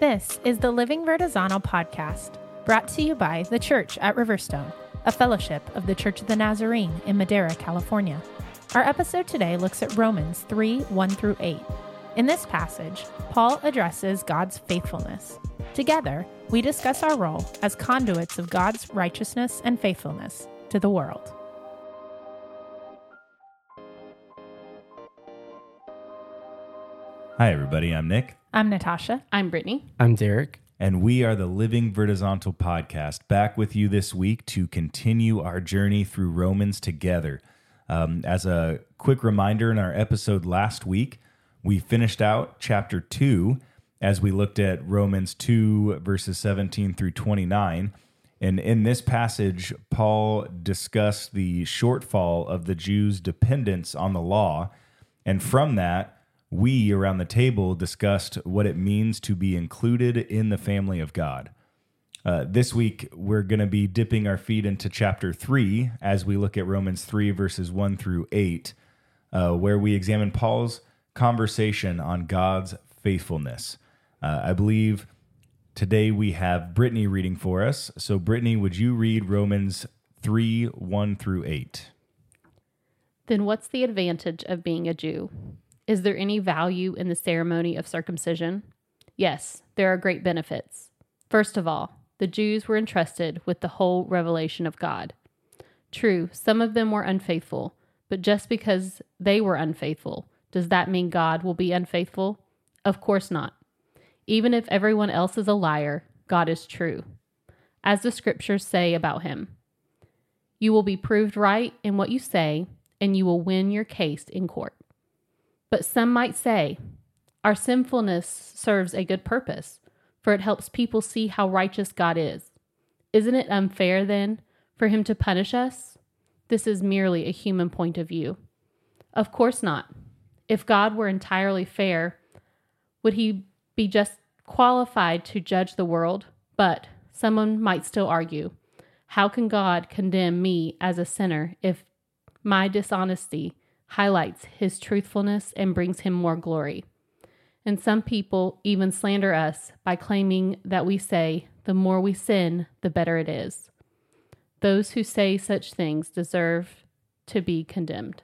This is the Living Vertizontal podcast, brought to you by the Church at Riverstone, a fellowship of the Church of the Nazarene in Madera, California. Our episode today looks at Romans 3 1 through 8. In this passage, Paul addresses God's faithfulness. Together, we discuss our role as conduits of God's righteousness and faithfulness to the world. Hi, everybody. I'm Nick, I'm Natasha. I'm Brittany. I'm Derek. and we are the Living Vertizontal podcast, back with you this week to continue our journey through Romans together. Um, as a quick reminder, in our episode last week, we finished out chapter 2 as we looked at Romans 2, verses 17 through 29. And in this passage, Paul discussed the shortfall of the Jews' dependence on the law. And from that, we around the table discussed what it means to be included in the family of God. Uh, this week, we're going to be dipping our feet into chapter 3 as we look at Romans 3, verses 1 through 8, uh, where we examine Paul's conversation on God's faithfulness. Uh, I believe today we have Brittany reading for us. So, Brittany, would you read Romans 3, 1 through 8? Then what's the advantage of being a Jew? Is there any value in the ceremony of circumcision? Yes, there are great benefits. First of all, the Jews were entrusted with the whole revelation of God. True, some of them were unfaithful, but just because they were unfaithful, does that mean God will be unfaithful? Of course not. Even if everyone else is a liar, God is true. As the scriptures say about him, you will be proved right in what you say, and you will win your case in court. But some might say, our sinfulness serves a good purpose, for it helps people see how righteous God is. Isn't it unfair, then, for him to punish us? This is merely a human point of view. Of course not. If God were entirely fair, would he be just qualified to judge the world? But someone might still argue how can God condemn me as a sinner if my dishonesty highlights his truthfulness and brings him more glory? And some people even slander us by claiming that we say, the more we sin, the better it is. Those who say such things deserve to be condemned.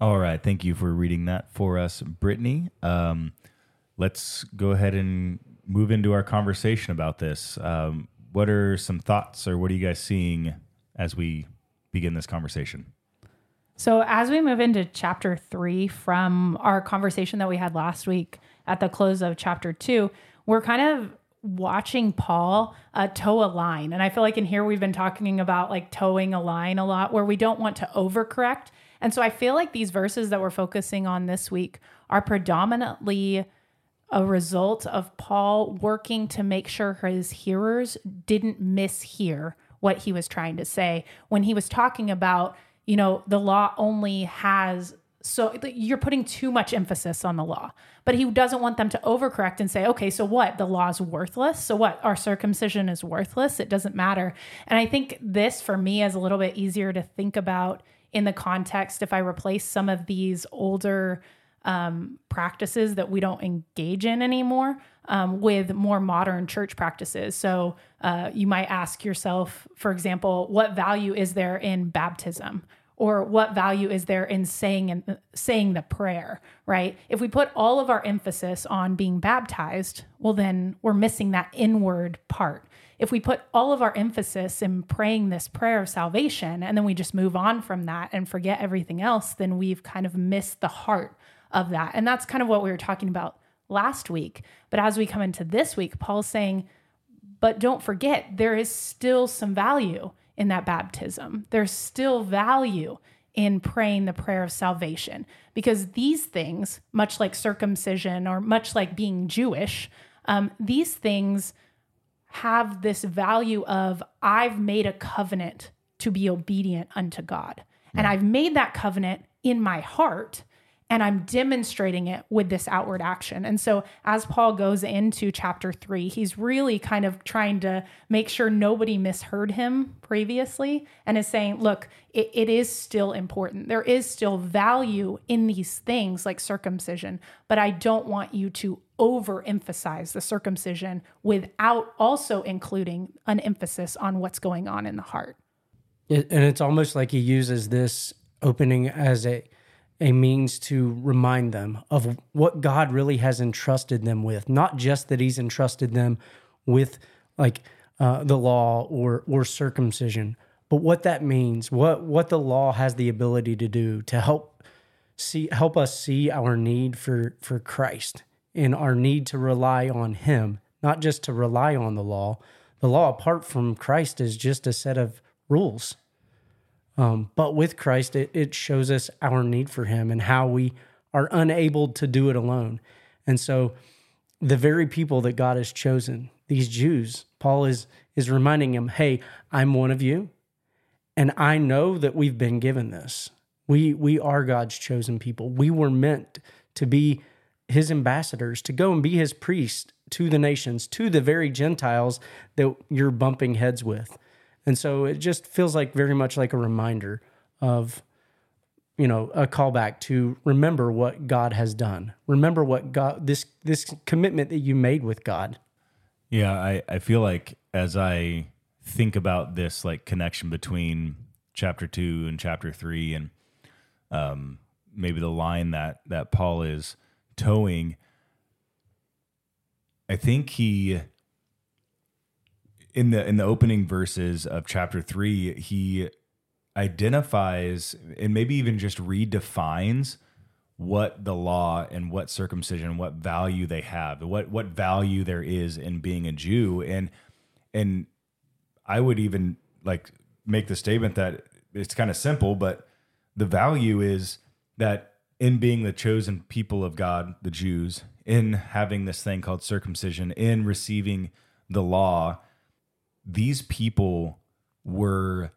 All right. Thank you for reading that for us, Brittany. Um, let's go ahead and move into our conversation about this. Um, what are some thoughts or what are you guys seeing as we begin this conversation? So, as we move into chapter three from our conversation that we had last week at the close of chapter two, we're kind of watching Paul uh, toe a line. And I feel like in here we've been talking about like towing a line a lot where we don't want to overcorrect. And so I feel like these verses that we're focusing on this week are predominantly a result of Paul working to make sure his hearers didn't mishear what he was trying to say when he was talking about, you know, the law only has so you're putting too much emphasis on the law. But he doesn't want them to overcorrect and say, okay, so what? The law's worthless. So what? Our circumcision is worthless. It doesn't matter. And I think this for me is a little bit easier to think about in the context if I replace some of these older um, practices that we don't engage in anymore um, with more modern church practices. So uh, you might ask yourself, for example, what value is there in baptism? Or what value is there in saying and saying the prayer, right? If we put all of our emphasis on being baptized, well, then we're missing that inward part. If we put all of our emphasis in praying this prayer of salvation and then we just move on from that and forget everything else, then we've kind of missed the heart of that. And that's kind of what we were talking about last week. But as we come into this week, Paul's saying, but don't forget, there is still some value in that baptism. There's still value in praying the prayer of salvation because these things, much like circumcision or much like being Jewish, um, these things have this value of I've made a covenant to be obedient unto God. And I've made that covenant in my heart and I'm demonstrating it with this outward action. And so, as Paul goes into chapter three, he's really kind of trying to make sure nobody misheard him previously and is saying, look, it, it is still important. There is still value in these things like circumcision, but I don't want you to overemphasize the circumcision without also including an emphasis on what's going on in the heart. And it's almost like he uses this opening as a a means to remind them of what God really has entrusted them with. Not just that He's entrusted them with like uh, the law or or circumcision, but what that means. What what the law has the ability to do to help see help us see our need for for Christ and our need to rely on Him, not just to rely on the law. The law apart from Christ is just a set of rules um, but with Christ, it, it shows us our need for Him and how we are unable to do it alone. And so, the very people that God has chosen, these Jews, Paul is is reminding them, "Hey, I'm one of you, and I know that we've been given this. We we are God's chosen people. We were meant to be His ambassadors, to go and be His priests to the nations, to the very Gentiles that you're bumping heads with." And so it just feels like very much like a reminder of, you know, a callback to remember what God has done. Remember what God this this commitment that you made with God. Yeah, I, I feel like as I think about this like connection between chapter two and chapter three and um maybe the line that that Paul is towing, I think he in the in the opening verses of chapter 3 he identifies and maybe even just redefines what the law and what circumcision what value they have what what value there is in being a Jew. And and I would even like make the statement that it's kind of simple but the value is that in being the chosen people of God the Jews in having this thing called circumcision in receiving the law these people were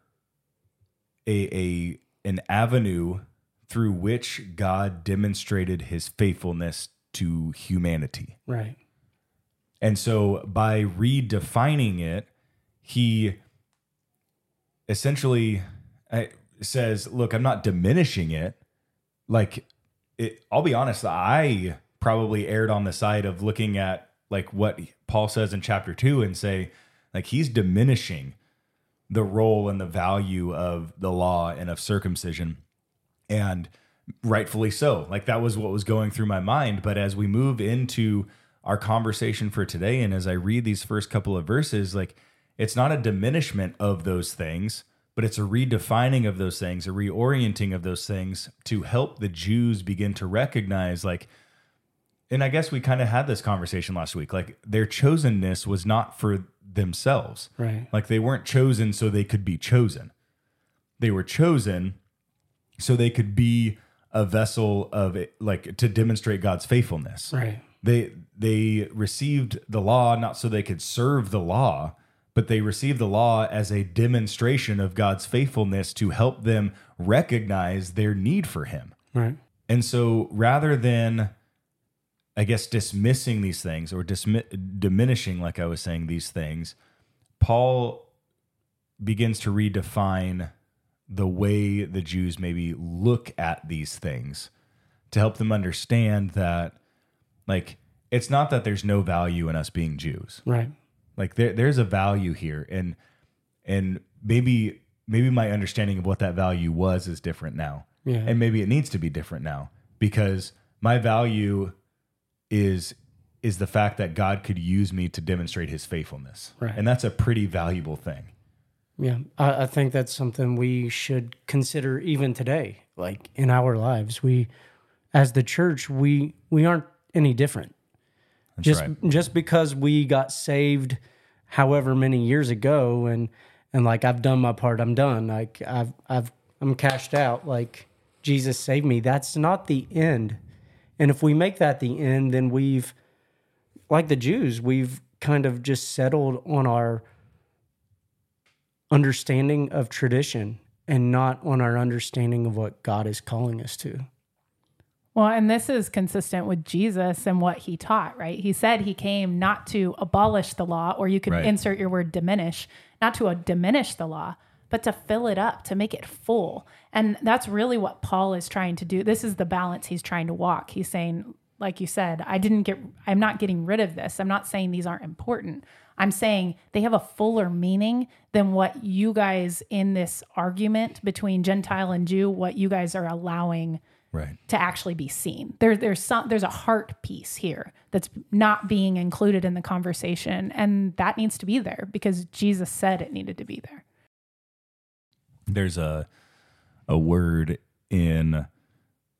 a, a an avenue through which God demonstrated his faithfulness to humanity. Right. And so by redefining it, he essentially uh, says, look, I'm not diminishing it. Like it, I'll be honest, I probably erred on the side of looking at like what Paul says in chapter 2 and say, like he's diminishing the role and the value of the law and of circumcision. And rightfully so. Like that was what was going through my mind. But as we move into our conversation for today, and as I read these first couple of verses, like it's not a diminishment of those things, but it's a redefining of those things, a reorienting of those things to help the Jews begin to recognize, like, and I guess we kind of had this conversation last week. Like their chosenness was not for themselves. Right. Like they weren't chosen so they could be chosen. They were chosen so they could be a vessel of it, like to demonstrate God's faithfulness. Right. They they received the law not so they could serve the law, but they received the law as a demonstration of God's faithfulness to help them recognize their need for him. Right. And so rather than I guess dismissing these things or dismi- diminishing, like I was saying, these things, Paul begins to redefine the way the Jews maybe look at these things to help them understand that, like, it's not that there's no value in us being Jews. Right. Like there, there's a value here, and and maybe maybe my understanding of what that value was is different now, Yeah. and maybe it needs to be different now because my value is is the fact that God could use me to demonstrate his faithfulness. Right. And that's a pretty valuable thing. Yeah, I, I think that's something we should consider even today. Like in our lives, we, as the church, we we aren't any different. That's just right. just because we got saved, however many years ago, and and like I've done my part, I'm done. Like I've I've I'm cashed out. Like Jesus saved me. That's not the end. And if we make that the end, then we've, like the Jews, we've kind of just settled on our understanding of tradition and not on our understanding of what God is calling us to. Well, and this is consistent with Jesus and what he taught, right? He said he came not to abolish the law, or you could Right. insert your word diminish, not to diminish the law, but to fill it up, to make it full. And that's really what Paul is trying to do. This is the balance he's trying to walk. He's saying, like you said, I didn't get, I'm not getting rid of this. I'm not saying these aren't important. I'm saying they have a fuller meaning than what you guys in this argument between Gentile and Jew, what you guys are allowing Right. to actually be seen. There, there's some, there's a heart piece here that's not being included in the conversation, and that needs to be there because Jesus said it needed to be there. There's a a word in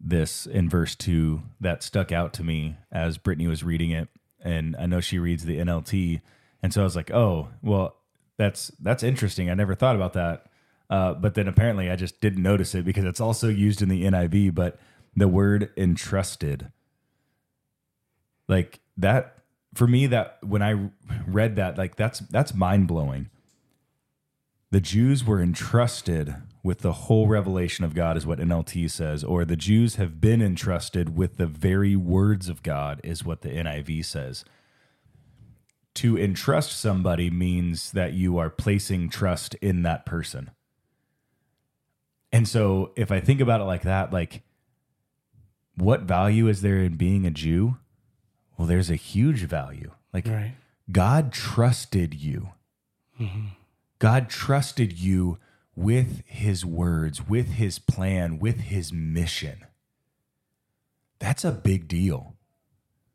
this in verse 2 that stuck out to me as Brittany was reading it. And I know she reads the NLT and so I was like oh well that's that's interesting. I never thought about that. Uh, but then apparently I just didn't notice it because it's also used in the NIV but the word entrusted like that for me that when I read that like that's that's mind-blowing the Jews were entrusted with the whole revelation of God, is what NLT says, or the Jews have been entrusted with the very words of God, is what the NIV says. To entrust somebody means that you are placing trust in that person. And so if I think about it like that, like, what value is there in being a Jew? Well, there's a huge value. Like, Right. God trusted you. Mm-hmm. God trusted you with his words, with his plan, with his mission. That's a big deal.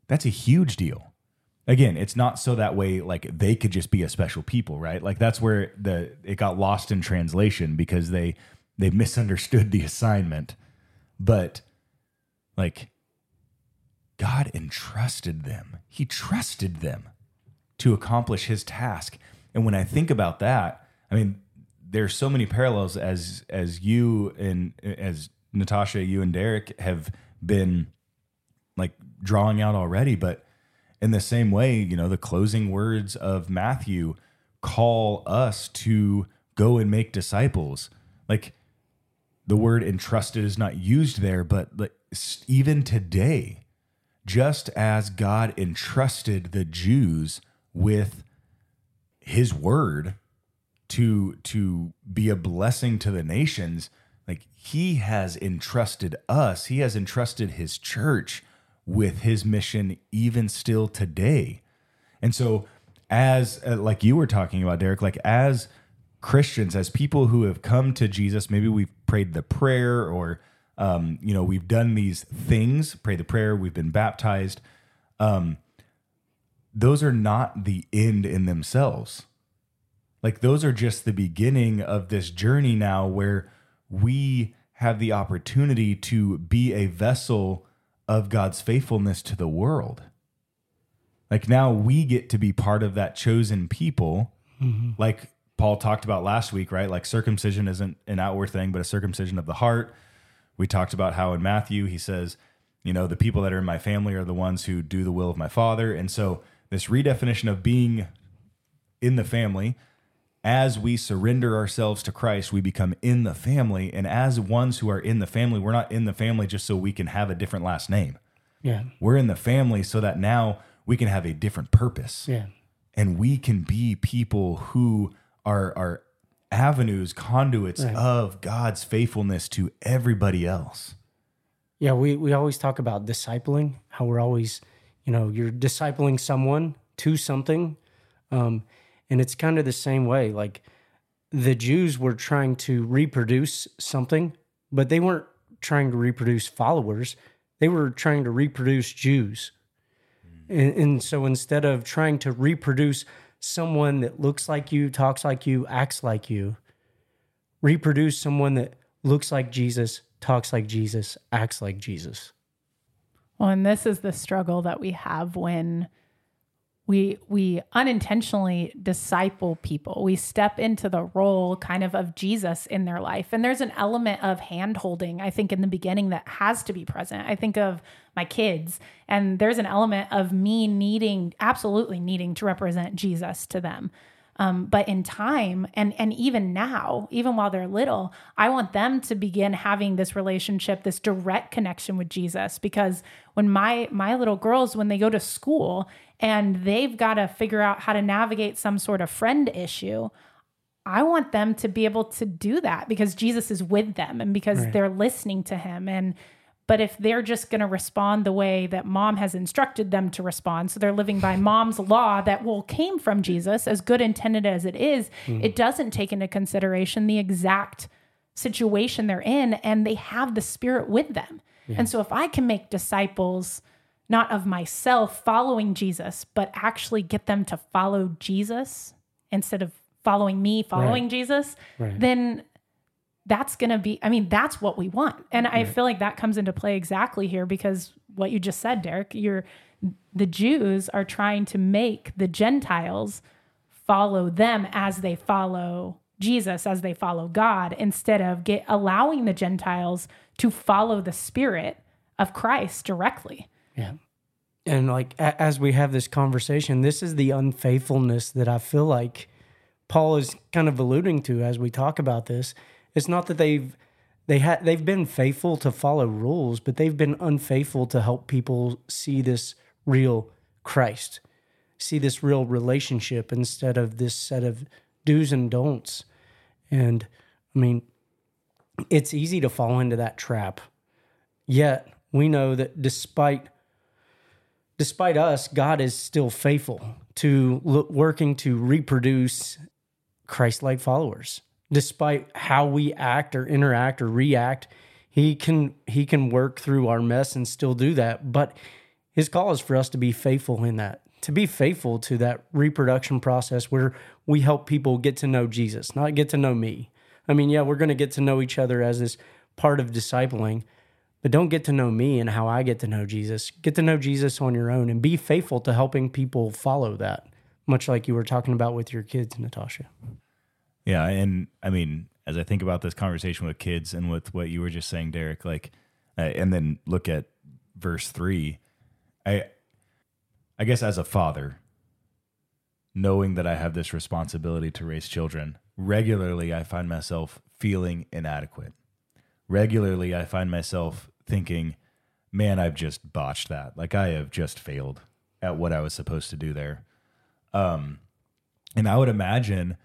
That's a huge deal. Again, it's not so that way like they could just be a special people, right? Like that's where the it got lost in translation because they they misunderstood the assignment. But like God entrusted them. He trusted them to accomplish his task. And when I think about that, I mean, there's so many parallels as as you and as Natasha, you and Derek have been like drawing out already, but in the same way, you know, the closing words of Matthew call us to go and make disciples. Like the word entrusted is not used there, but like even today, just as God entrusted the Jews with his word to to be a blessing to the nations like he has entrusted us he has entrusted his church with his mission even still today. And so as uh, like you were talking about Derek like as Christians as people who have come to Jesus maybe we've prayed the prayer or um, you know we've done these things pray the prayer we've been baptized um, those are not the end in themselves like those are just the beginning of this journey now where we have the opportunity to be a vessel of God's faithfulness to the world. Like now we get to be part of that chosen people. Mm-hmm. Like Paul talked about last week, right? Like circumcision isn't an outward thing, but a circumcision of the heart. We talked about how in Matthew he says, you know, the people that are in my family are the ones who do the will of my father. And so this redefinition of being in the family as we surrender ourselves to Christ, we become in the family. And as ones who are in the family, we're not in the family just so we can have a different last name. Yeah. We're in the family so that now we can have a different purpose. Yeah. And we can be people who are, are avenues, conduits Right. of God's faithfulness to everybody else. Yeah, we, we always talk about discipling, how we're always, you know, you're discipling someone to something. Um, and it's kind of the same way. Like the Jews were trying to reproduce something, but they weren't trying to reproduce followers, they were trying to reproduce Jews. And, and so instead of trying to reproduce someone that looks like you, talks like you, acts like you, reproduce someone that looks like Jesus, talks like Jesus, acts like Jesus. Well, and this is the struggle that we have when we we unintentionally disciple people. We step into the role kind of of Jesus in their life. And there's an element of hand holding, I think, in the beginning that has to be present. I think of my kids, and there's an element of me needing, absolutely needing to represent Jesus to them. Um, but in time and and even now, even while they're little, I want them to begin having this relationship, this direct connection with Jesus. Because when my my little girls, when they go to school and they've got to figure out how to navigate some sort of friend issue, I want them to be able to do that because Jesus is with them and because Right. they're listening to him. And but if they're just going to respond the way that mom has instructed them to respond, so they're living by mom's law that will came from Jesus, as good intended as it is, mm-hmm. it doesn't take into consideration the exact situation they're in, and they have the Spirit with them. And so if I can make disciples not of myself following Jesus, but actually get them to follow Jesus instead of following me following Jesus, Right. then that's going to be I mean that's what we want. And I feel like that comes into play exactly here because what you just said Derek, you're the Jews are trying to make the Gentiles follow them as they follow Jesus as they follow God instead of get allowing the Gentiles to follow the spirit of Christ directly. Yeah. And like a- as we have this conversation, this is the unfaithfulness that I feel like Paul is kind of alluding to as we talk about this. It's not that they've they had they've been faithful to follow rules, but they've been unfaithful to help people see this real Christ, see this real relationship instead of this set of do's and don'ts. And I mean, it's easy to fall into that trap. Yet we know that despite despite us, God is still faithful to working to reproduce Christ-like followers. Despite how we act or interact or react, he can he can work through our mess and still do that. But his call is for us to be faithful in that, to be faithful to that reproduction process where we help people get to know Jesus, not get to know me. I mean, yeah, we're going to get to know each other as this part of discipling, but don't get to know me and how I get to know Jesus. Get to know Jesus on your own and be faithful to helping people follow that, much like you were talking about with your kids, Natasha. Yeah, and I mean, as I think about this conversation with kids and with what you were just saying, Derek, like, uh, and then look at verse three, I, I guess as a father, knowing that I have this responsibility to raise children, regularly I find myself feeling inadequate. Regularly, I find myself thinking, "Man, I've just botched that. Like I have just failed at what I was supposed to do there." Um, and I would imagine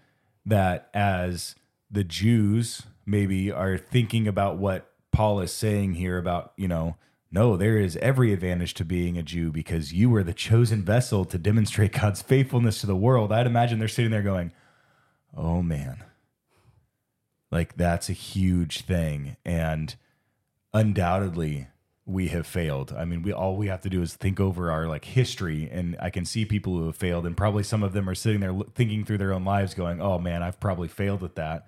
that as the Jews maybe are thinking about what Paul is saying here about, you know, no, there is every advantage to being a Jew because you were the chosen vessel to demonstrate God's faithfulness to the world. I'd imagine they're sitting there going, oh man, like that's a huge thing. And undoubtedly, we have failed. I mean, we all we have to do is think over our like history, and I can see people who have failed, and probably some of them are sitting there thinking through their own lives, going, "Oh man, I've probably failed at that,"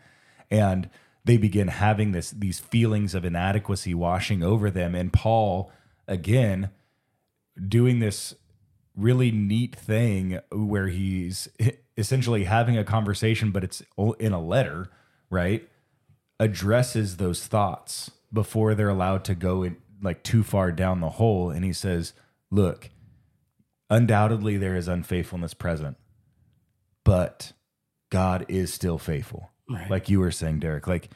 and they begin having this these feelings of inadequacy washing over them. And Paul, again, doing this really neat thing where he's essentially having a conversation, but it's in a letter, right? Addresses those thoughts before they're allowed to go in like too far down the hole. And he says, Look, undoubtedly there is unfaithfulness present, but God is still faithful. Right. Like you were saying, Derek, like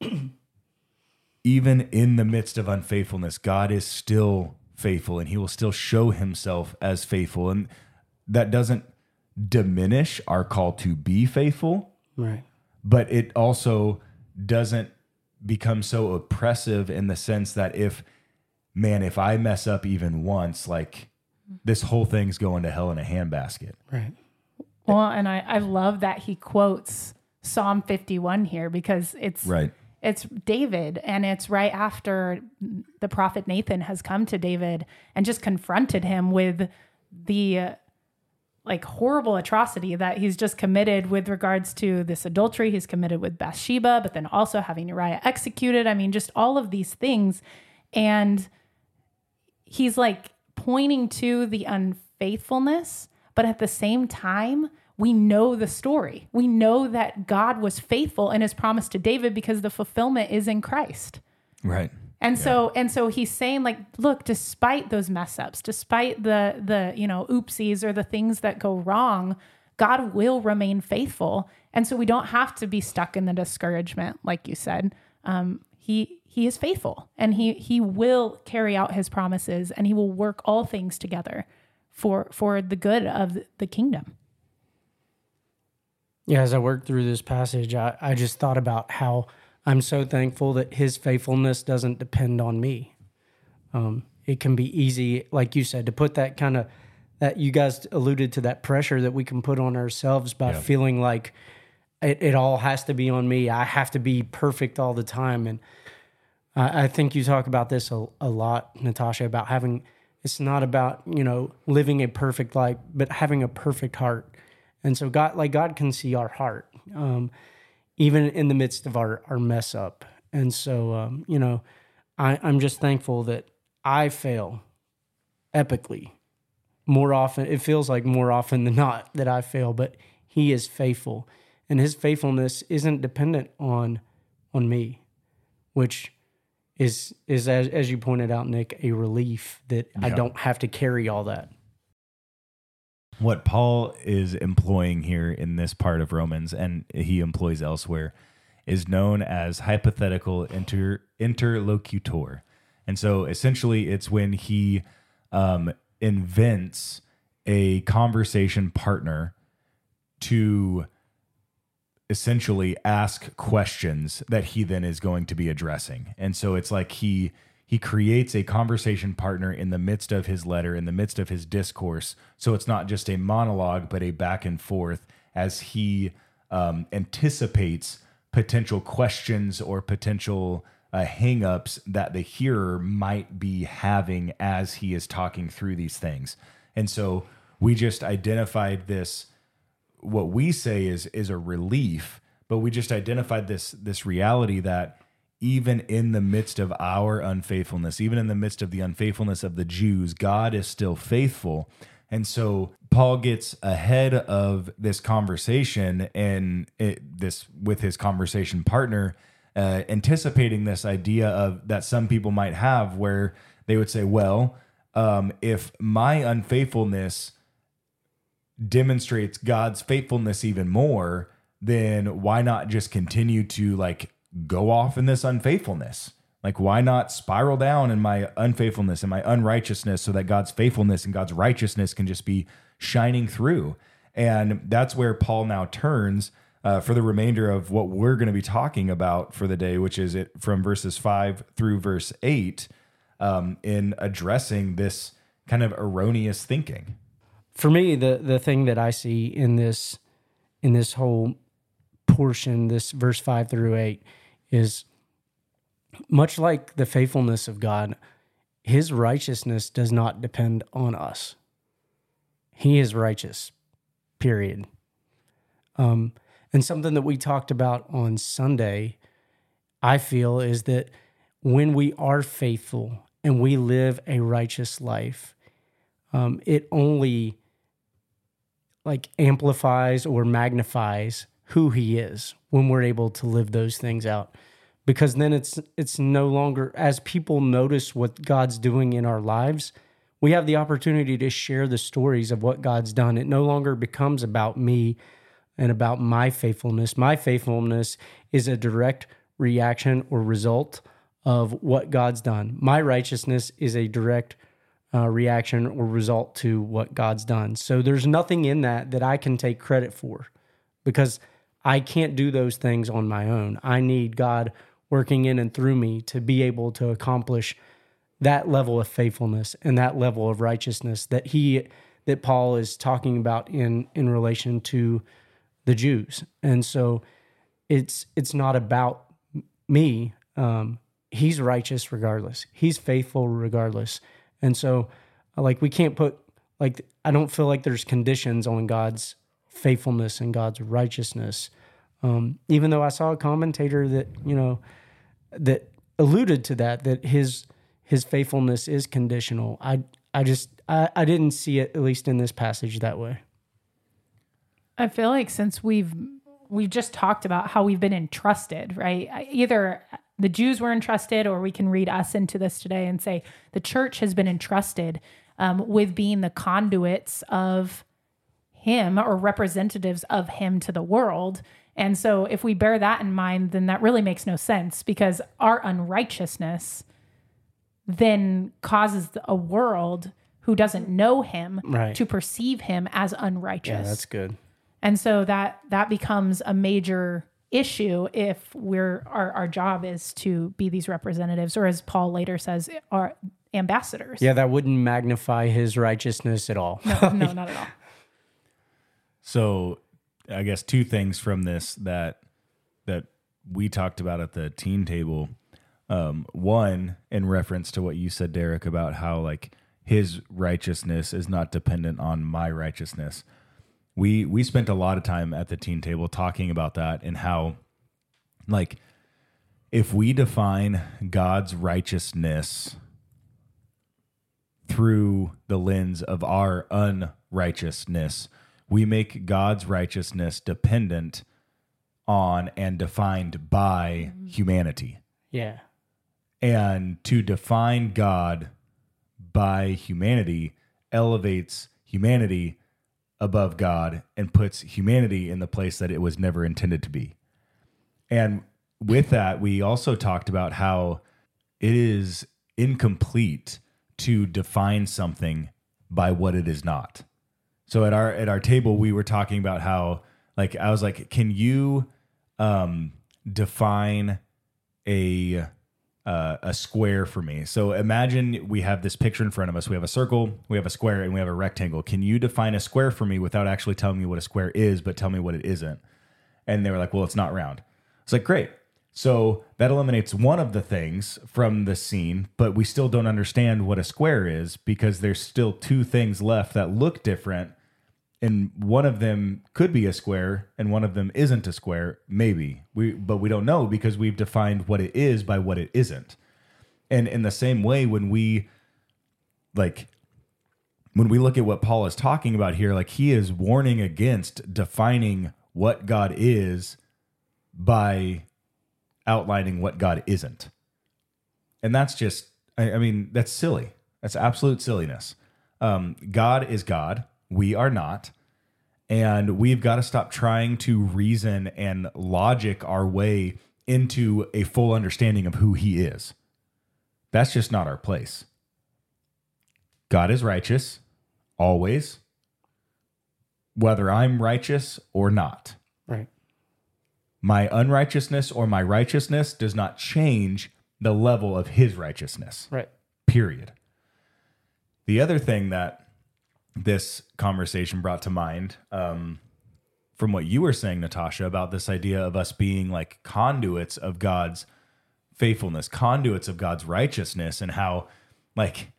even in the midst of unfaithfulness, God is still faithful and he will still show himself as faithful. And that doesn't diminish our call to be faithful, Right. but it also doesn't become so oppressive in the sense that if, man, if I mess up even once, like this whole thing's going to hell in a handbasket. Right. Well, and I, I love that he quotes Psalm 51 here because it's Right. it's David and it's right after the prophet Nathan has come to David and just confronted him with the uh, like horrible atrocity that he's just committed with regards to this adultery he's committed with Bathsheba but then also having Uriah executed I mean just all of these things and he's like pointing to the unfaithfulness, but at the same time, we know the story. We know that God was faithful in his promise to David because the fulfillment is in Christ. Right. And so and so he's saying like look despite those mess ups despite the the you know oopsies or the things that go wrong God will remain faithful. And so we don't have to be stuck in the discouragement, like you said. Um, he he is faithful and he he will carry out his promises and he will work all things together for for the good of the kingdom. Yeah, as I worked through this passage, I, I just thought about how I'm so thankful that his faithfulness doesn't depend on me. Um, it can be easy, like you said, to put that kind of that you guys alluded to that pressure that we can put on ourselves by Yeah. feeling like it, it all has to be on me. I have to be perfect all the time. And I, I think you talk about this a, a lot, Natasha, about having it's not about, you know, living a perfect life, but having a perfect heart. And so God, like God can see our heart, um, even in the midst of our, our mess up. And so, um, you know, I, I'm just thankful that I fail epically more often. It feels like more often than not that I fail, but he is faithful and his faithfulness isn't dependent on, on me, which is, is as, as you pointed out, Nick, a relief that I don't have to carry all that. What Paul is employing here in this part of Romans, and he employs elsewhere, is known as hypothetical inter, interlocutor. And so essentially, it's when he um, invents a conversation partner to essentially ask questions that he then is going to be addressing. And so it's like he he creates a conversation partner in the midst of his letter, in the midst of his discourse. So it's not just a monologue, but a back and forth as he um, anticipates potential questions or potential uh, hangups that the hearer might be having as he is talking through these things. And so we just identified this what we say is is a relief but we just identified this this reality that even in the midst of our unfaithfulness even in the midst of the unfaithfulness of the Jews God is still faithful. And so Paul gets ahead of this conversation and it, this with his conversation partner uh, anticipating this idea of that some people might have where they would say well um, if my unfaithfulness demonstrates God's faithfulness even more, then why not just continue to like go off in this unfaithfulness? Like, why not spiral down in my unfaithfulness and my unrighteousness so that God's faithfulness and God's righteousness can just be shining through? And that's where Paul now turns uh, for the remainder of what we're going to be talking about for the day, which is it from verses five through verse eight, um, in addressing this kind of erroneous thinking. for me the the thing that i see in this in this whole portion this verse 5 through 8 is much like the faithfulness of god his righteousness does not depend on us. He is righteous period. Um and something that we talked about on sunday i feel is that when we are faithful and we live a righteous life um, it only like amplifies or magnifies who he is when we're able to live those things out. Because then it's it's no longer as people notice what God's doing in our lives we have the opportunity to share the stories of what God's done. It no longer becomes about me and about my faithfulness. My faithfulness is a direct reaction or result of what God's done. My righteousness is a direct uh, reaction or result to what God's done. So there's nothing in that that I can take credit for because I can't do those things on my own. I need God working in and through me to be able to accomplish that level of faithfulness and that level of righteousness that he that Paul is talking about in in relation to the Jews. And so it's it's not about me. Um, he's righteous regardless. He's faithful regardless. And so, like, we can't put, like, I don't feel like there's conditions on God's faithfulness and God's righteousness. Um, even though I saw a commentator that, you know, that alluded to that, that his, his faithfulness is conditional. I, I just, I, I didn't see it, at least in this passage, that way. I feel like since we've we've just talked about how we've been entrusted, right? Either the Jews were entrusted, or we can read us into this today and say the church has been entrusted um, with being the conduits of him or representatives of him to the world. And so if we bear that in mind, then that really makes no sense because our unrighteousness then causes a world who doesn't know him Right. to perceive him as unrighteous. Yeah, that's good. And so that that becomes a major issue if we're our, our job is to be these representatives or as Paul later says our ambassadors. Yeah, that wouldn't magnify his righteousness at all. No, no, not at all. So, I guess two things from this that that we talked about at the teen table. Um, one, in reference to what you said, Derek, about how like his righteousness is not dependent on my righteousness. We we spent a lot of time at the teen table talking about that and how, like, if we define God's righteousness through the lens of our unrighteousness, we make God's righteousness dependent on and defined by humanity. Yeah. And to define God by humanity elevates humanity above God and puts humanity in the place that it was never intended to be. And with that, we also talked about how it is incomplete to define something by what it is not. So at our at our table, we were talking about how like I was like, can you um, define a uh, a square for me? So imagine we have this picture in front of us. We have a circle, we have a square, and we have a rectangle. Can you define a square for me without actually telling me what a square is, but tell me what it isn't? And they were like, well, it's not round. It's like great. So that eliminates one of the things from the scene, but we still don't understand what a square is because there's still two things left that look different and one of them could be a square and one of them isn't a square maybe. We but we don't know because we've defined what it is by what it isn't. And in the same way when we like when we look at what paul is talking about here like he is warning against defining what god is by outlining what god isn't. And that's just i, I mean that's silly. That's absolute silliness. Um, god is god we are not. And we've got to stop trying to reason and logic our way into a full understanding of who he is. That's just not our place. God is righteous always, whether I'm righteous or not. Right. My unrighteousness or my righteousness does not change the level of his righteousness Right. period. The other thing that this conversation brought to mind um, from what you were saying, Natasha, about this idea of us being like conduits of God's faithfulness, conduits of God's righteousness, and how, like,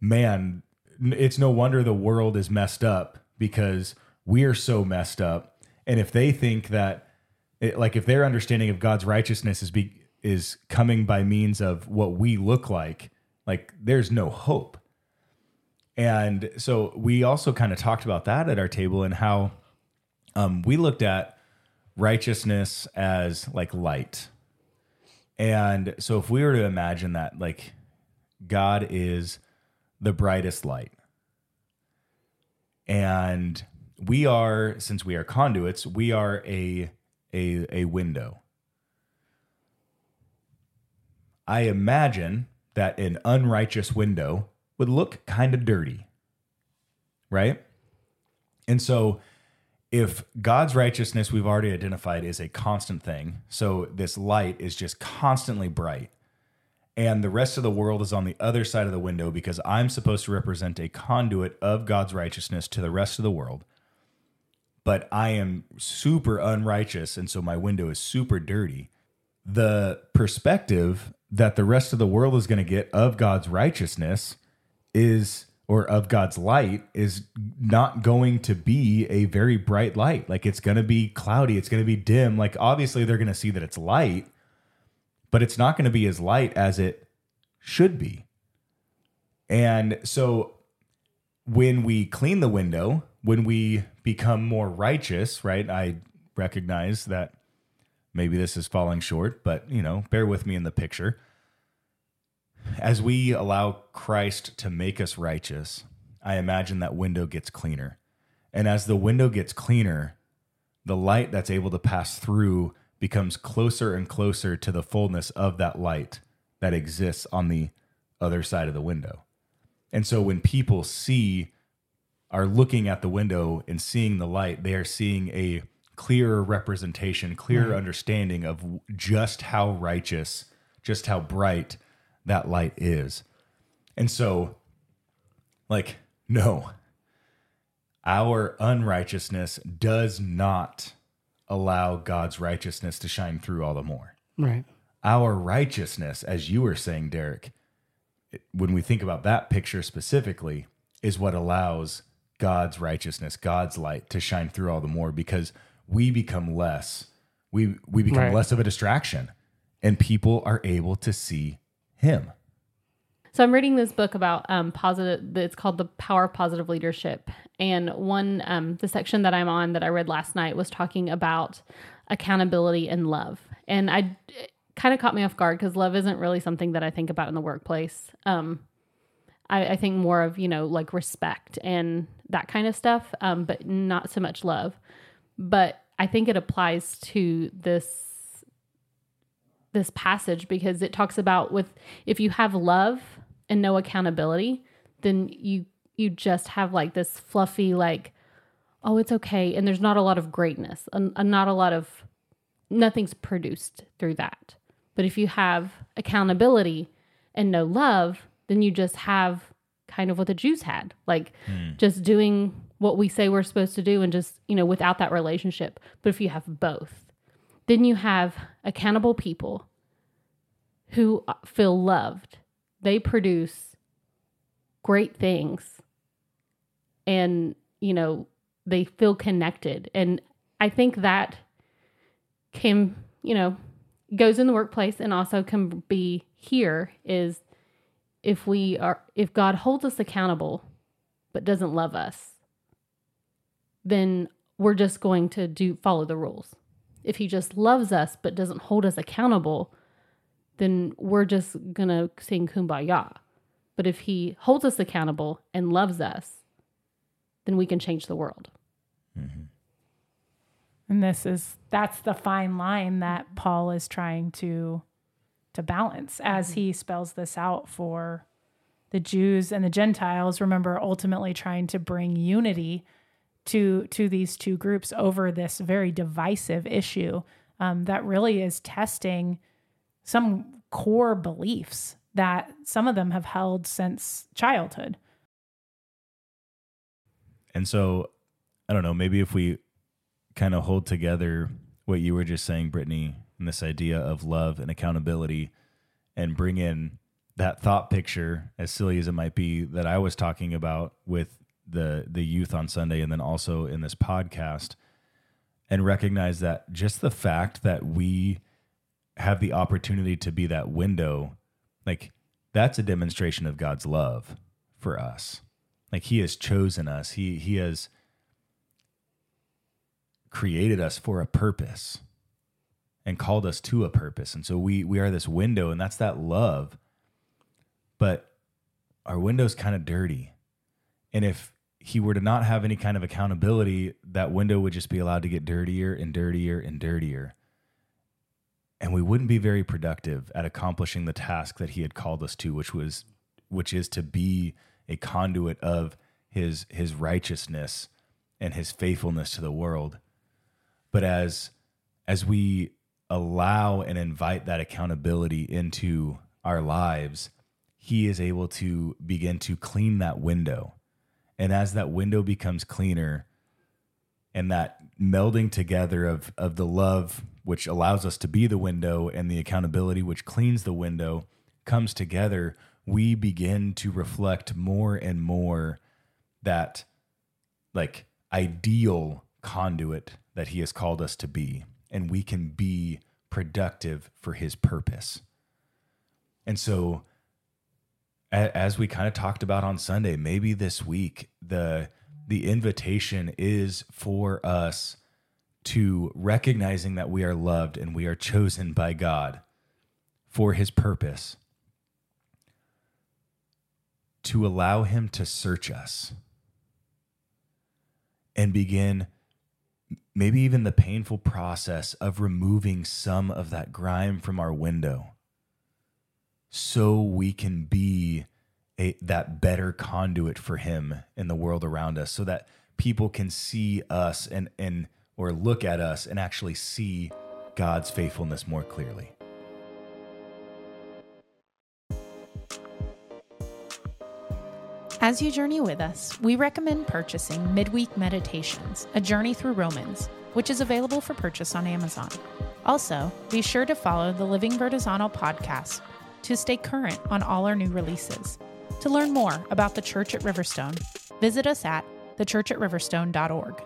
man, it's no wonder the world is messed up because we are so messed up. And if they think that, it, like, if their understanding of God's righteousness is be, is coming by means of what we look like, like, there's no hope. And so we also kind of talked about that at our table and how um, we looked at righteousness as like light. And so if we were to imagine that like God is the brightest light, and we are, since we are conduits, we are a a, a window. I imagine that an unrighteous window would look kind of dirty, right? And so, if God's righteousness we've already identified is a constant thing, so this light is just constantly bright, and the rest of the world is on the other side of the window because I'm supposed to represent a conduit of God's righteousness to the rest of the world, but I am super unrighteous, and so my window is super dirty. The perspective that the rest of the world is going to get of God's righteousness is or of God's light is not going to be a very bright light. Like it's going to be cloudy, it's going to be dim. Like obviously they're going to see that it's light, but it's not going to be as light as it should be. And so when we clean the window, when we become more righteous, right? I recognize that maybe this is falling short, but you know, bear with me in the picture as we allow Christ to make us righteous, I imagine that window gets cleaner. And as the window gets cleaner, the light that's able to pass through becomes closer and closer to the fullness of that light that exists on the other side of the window. And so when people see, are looking at the window and seeing the light, they are seeing a clearer representation, clearer understanding of just how righteous, just how bright that light is. And so, like, no, our unrighteousness does not allow God's righteousness to shine through all the more. Right. Our righteousness, as you were saying, Derek, when we think about that picture specifically, is what allows God's righteousness, God's light to shine through all the more because we become less, we we become Right. less of a distraction and people are able to see him. So I'm reading this book about um, positive. It's called The Power of Positive Leadership, and one um, the section that I'm on that I read last night was talking about accountability and love, and I kind of caught me off guard because love isn't really something that I think about in the workplace. Um, I, I think more of you know like respect and that kind of stuff, um, but not so much love. But I think it applies to this this passage because it talks about with if you have love and no accountability, then you you just have like this fluffy like oh it's okay and there's not a lot of greatness and, and not a lot of nothing's produced through that. But if you have accountability and no love, then you just have kind of what the Jews had, like hmm. just doing what we say we're supposed to do and just, you know, without that relationship. But if you have both, then you have accountable people who uh, feel loved. They produce great things and, you know, they feel connected. And I think that can, you know, goes in the workplace and also can be here is if we are if God holds us accountable but doesn't love us, then we're just going to do follow the rules. If he just loves us but doesn't hold us accountable, then we're just going to sing kumbaya. But if he holds us accountable and loves us, then we can change the world. Mm-hmm. And this is that's the fine line that mm-hmm. Paul is trying to to balance as mm-hmm. he spells this out for the Jews and the Gentiles. Remember, ultimately trying to bring unity to to these two groups over this very divisive issue um, that really is testing some core beliefs that some of them have held since childhood. And so, I don't know, maybe if we kind of hold together what you were just saying, Brittany, and this idea of love and accountability and bring in that thought picture, as silly as it might be, that I was talking about with the the youth on Sunday and then also in this podcast, and recognize that just the fact that we have the opportunity to be that window, like that's a demonstration of God's love for us. Like he has chosen us. He he has created us for a purpose and called us to a purpose. And so we we are this window and that's that love. But our window's kind of dirty. And if he were to not have any kind of accountability, that window would just be allowed to get dirtier and dirtier and dirtier. And we wouldn't be very productive at accomplishing the task that he had called us to, which was which is to be a conduit of his his righteousness and his faithfulness to the world. But as as we allow and invite that accountability into our lives, he is able to begin to clean that window. And as that window becomes cleaner and that melding together of of the love which allows us to be the window and the accountability which cleans the window comes together, we begin to reflect more and more that like ideal conduit that he has called us to be and we can be productive for his purpose. And so as we kind of talked about on Sunday, maybe this week the the invitation is for us to recognizing that we are loved and we are chosen by God for his purpose to allow him to search us and begin maybe even the painful process of removing some of that grime from our window so we can be a, that better conduit for him in the world around us so that people can see us and and or look at us and actually see God's faithfulness more clearly. As you journey with us, we recommend purchasing Midweek Meditations, A Journey Through Romans, which is available for purchase on Amazon. Also, be sure to follow the Living Vertizontal podcast to stay current on all our new releases. To learn more about the church at Riverstone, visit us at thechurchatriverstone.org.